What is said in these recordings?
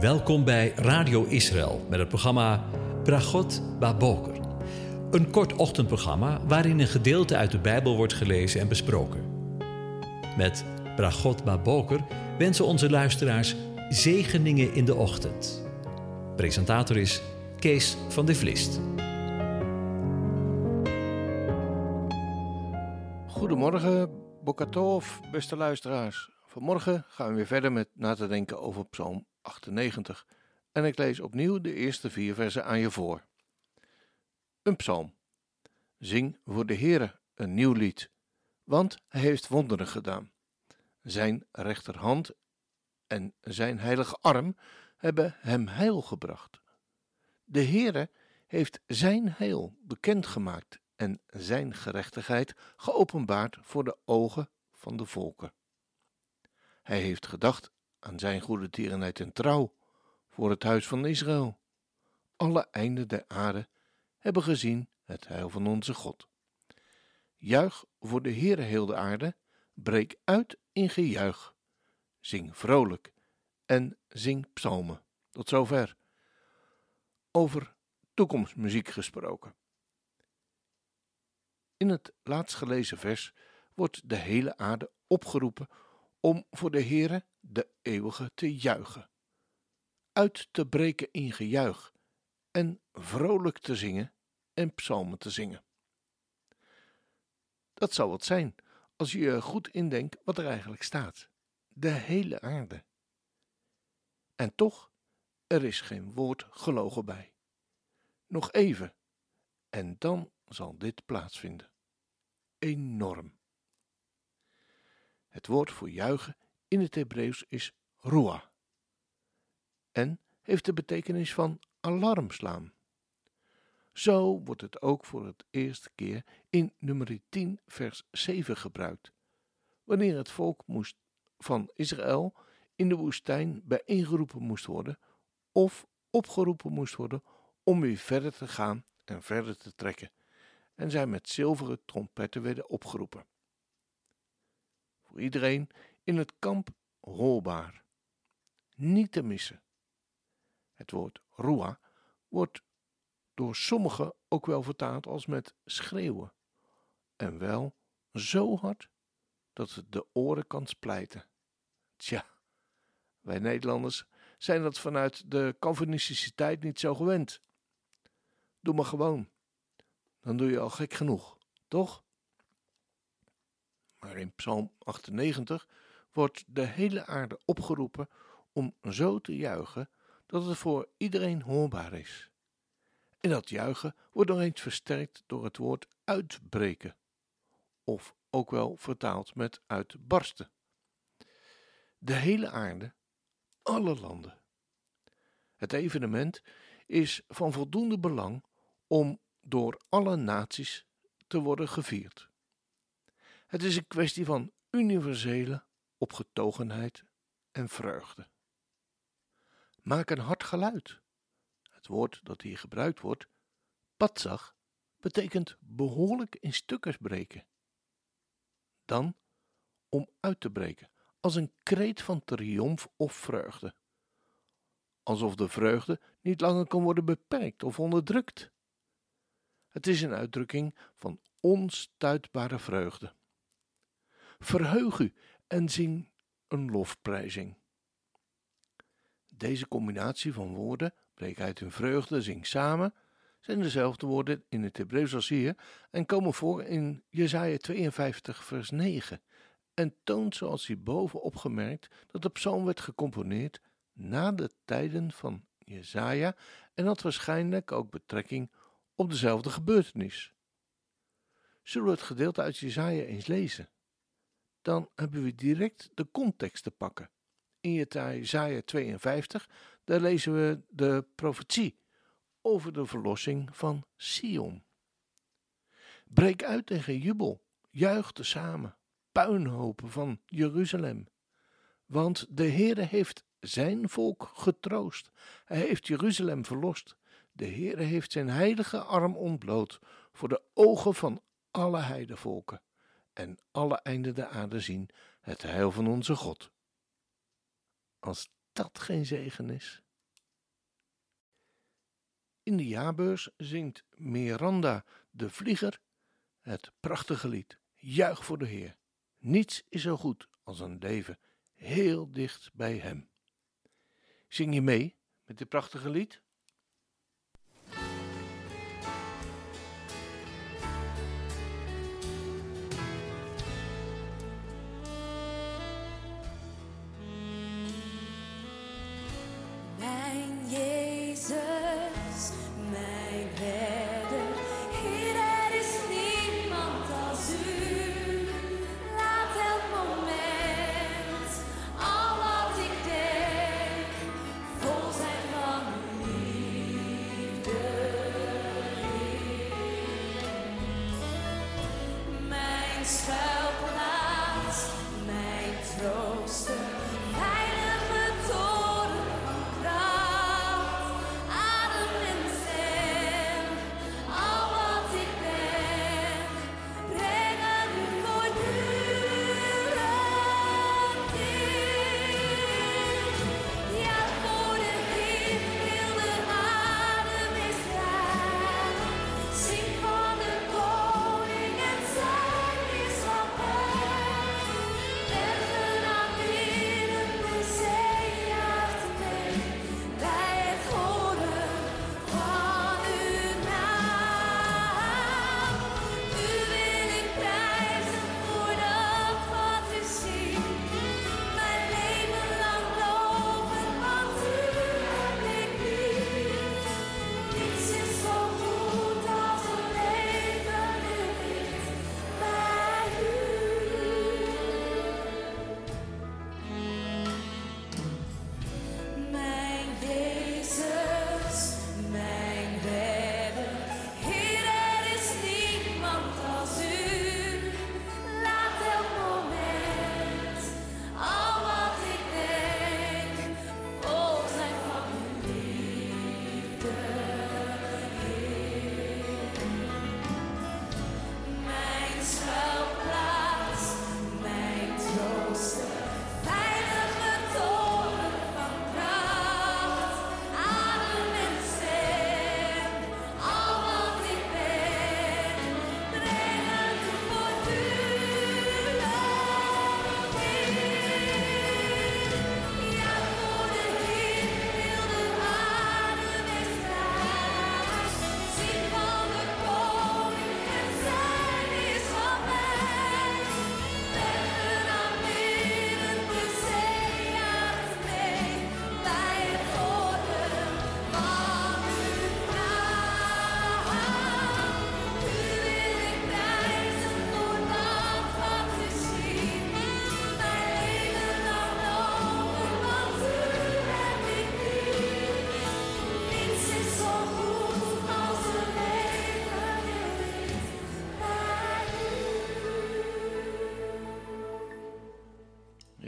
Welkom bij Radio Israël met het programma Bragot Baboker. Een kort ochtendprogramma waarin een gedeelte uit de Bijbel wordt gelezen en besproken. Met Bragot Baboker wensen onze luisteraars zegeningen in de ochtend. Presentator is Kees van de Vlist. Goedemorgen, Bokatov, beste luisteraars. Vanmorgen gaan we weer verder met na te denken over Psalm 98 en ik lees opnieuw de eerste vier versen aan je voor. Een psalm. Zing voor de Heere een nieuw lied, want hij heeft wonderen gedaan. Zijn rechterhand en zijn heilige arm hebben hem heil gebracht. De Heere heeft zijn heil bekendgemaakt en zijn gerechtigheid geopenbaard voor de ogen van de volken. Hij heeft gedacht aan zijn goede tierenheid en trouw voor het huis van Israël. Alle einden der aarde hebben gezien het heil van onze God. Juich voor de Heere heel de aarde, breek uit in gejuich. Zing vrolijk en zing psalmen. Tot zover. Over toekomstmuziek gesproken. In het laatst gelezen vers wordt de hele aarde opgeroepen om voor de Heere de eeuwige te juichen, uit te breken in gejuich en vrolijk te zingen en psalmen te zingen. Dat zou wat zijn als je goed indenkt wat er eigenlijk staat. De hele aarde. En toch, er is geen woord gelogen bij. Nog even, en dan zal dit plaatsvinden. Enorm. Het woord voor juichen in het Hebreeuws is ruah en heeft de betekenis van alarm slaan. Zo wordt het ook voor het eerste keer in nummer 10 vers 7 gebruikt, wanneer het volk moest van Israël in de woestijn bijeengeroepen moest worden of opgeroepen moest worden om weer verder te gaan en verder te trekken, en zij met zilveren trompetten werden opgeroepen. Voor iedereen in het kamp hoorbaar. Niet te missen. Het woord roa wordt door sommigen ook wel vertaald als met schreeuwen. En wel zo hard dat het de oren kan splijten. Tja, wij Nederlanders zijn dat vanuit de Calvinistische tijd niet zo gewend. Doe maar gewoon. Dan doe je al gek genoeg, toch? Maar in Psalm 98 wordt de hele aarde opgeroepen om zo te juichen dat het voor iedereen hoorbaar is. En dat juichen wordt nog eens versterkt door het woord uitbreken, of ook wel vertaald met uitbarsten. De hele aarde, alle landen. Het evenement is van voldoende belang om door alle naties te worden gevierd. Het is een kwestie van universele opgetogenheid en vreugde. Maak een hard geluid. Het woord dat hier gebruikt wordt, patzag, betekent behoorlijk in stukken breken. Dan om uit te breken, als een kreet van triomf of vreugde. Alsof de vreugde niet langer kan worden beperkt of onderdrukt. Het is een uitdrukking van onstuitbare vreugde. Verheug u en zing een lofprijzing. Deze combinatie van woorden, breek uit in vreugde, zing samen, zijn dezelfde woorden in het Hebreeuws als hier en komen voor in Jesaja 52 vers 9 en toont zoals hierboven opgemerkt dat de psalm werd gecomponeerd na de tijden van Jesaja en had waarschijnlijk ook betrekking op dezelfde gebeurtenis. Zullen we het gedeelte uit Jesaja eens lezen? Dan hebben we direct de context te pakken. In Jesaja 52, daar lezen we de profetie over de verlossing van Sion. Breek uit in gejubel, juich te samen, puinhopen van Jeruzalem. Want de Heere heeft zijn volk getroost. Hij heeft Jeruzalem verlost. De Heere heeft zijn heilige arm ontbloot voor de ogen van alle heidevolken en alle einden der aarde zien het heil van onze God. Als dat geen zegen is. In de jaarbeurs zingt Miranda de Vlieger het prachtige lied Juich voor de Heer. Niets is zo goed als een leven heel dicht bij Hem. Zing je mee met dit prachtige lied?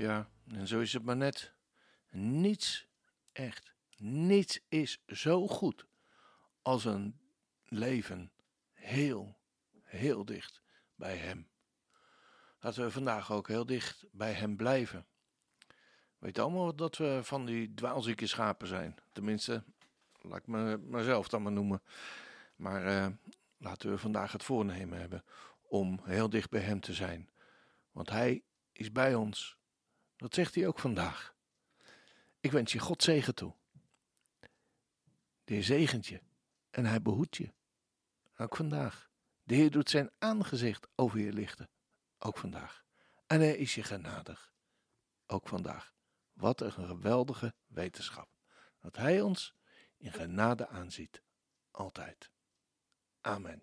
Ja, en zo is het maar net. Niets, echt, niets is zo goed als een leven heel, heel dicht bij Hem. Laten we vandaag ook heel dicht bij Hem blijven. Weet allemaal dat we van die dwaalzieke schapen zijn. Tenminste, laat ik me, mezelf dan maar noemen. Maar uh, laten we vandaag het voornemen hebben om heel dicht bij Hem te zijn. Want Hij is bij ons dat zegt hij ook vandaag. Ik wens je God zegen toe. De Heer zegent je en hij behoedt je. Ook vandaag. De Heer doet zijn aangezicht over je lichten. Ook vandaag. En hij is je genadig. Ook vandaag. Wat een geweldige wetenschap. Dat hij ons in genade aanziet. Altijd. Amen.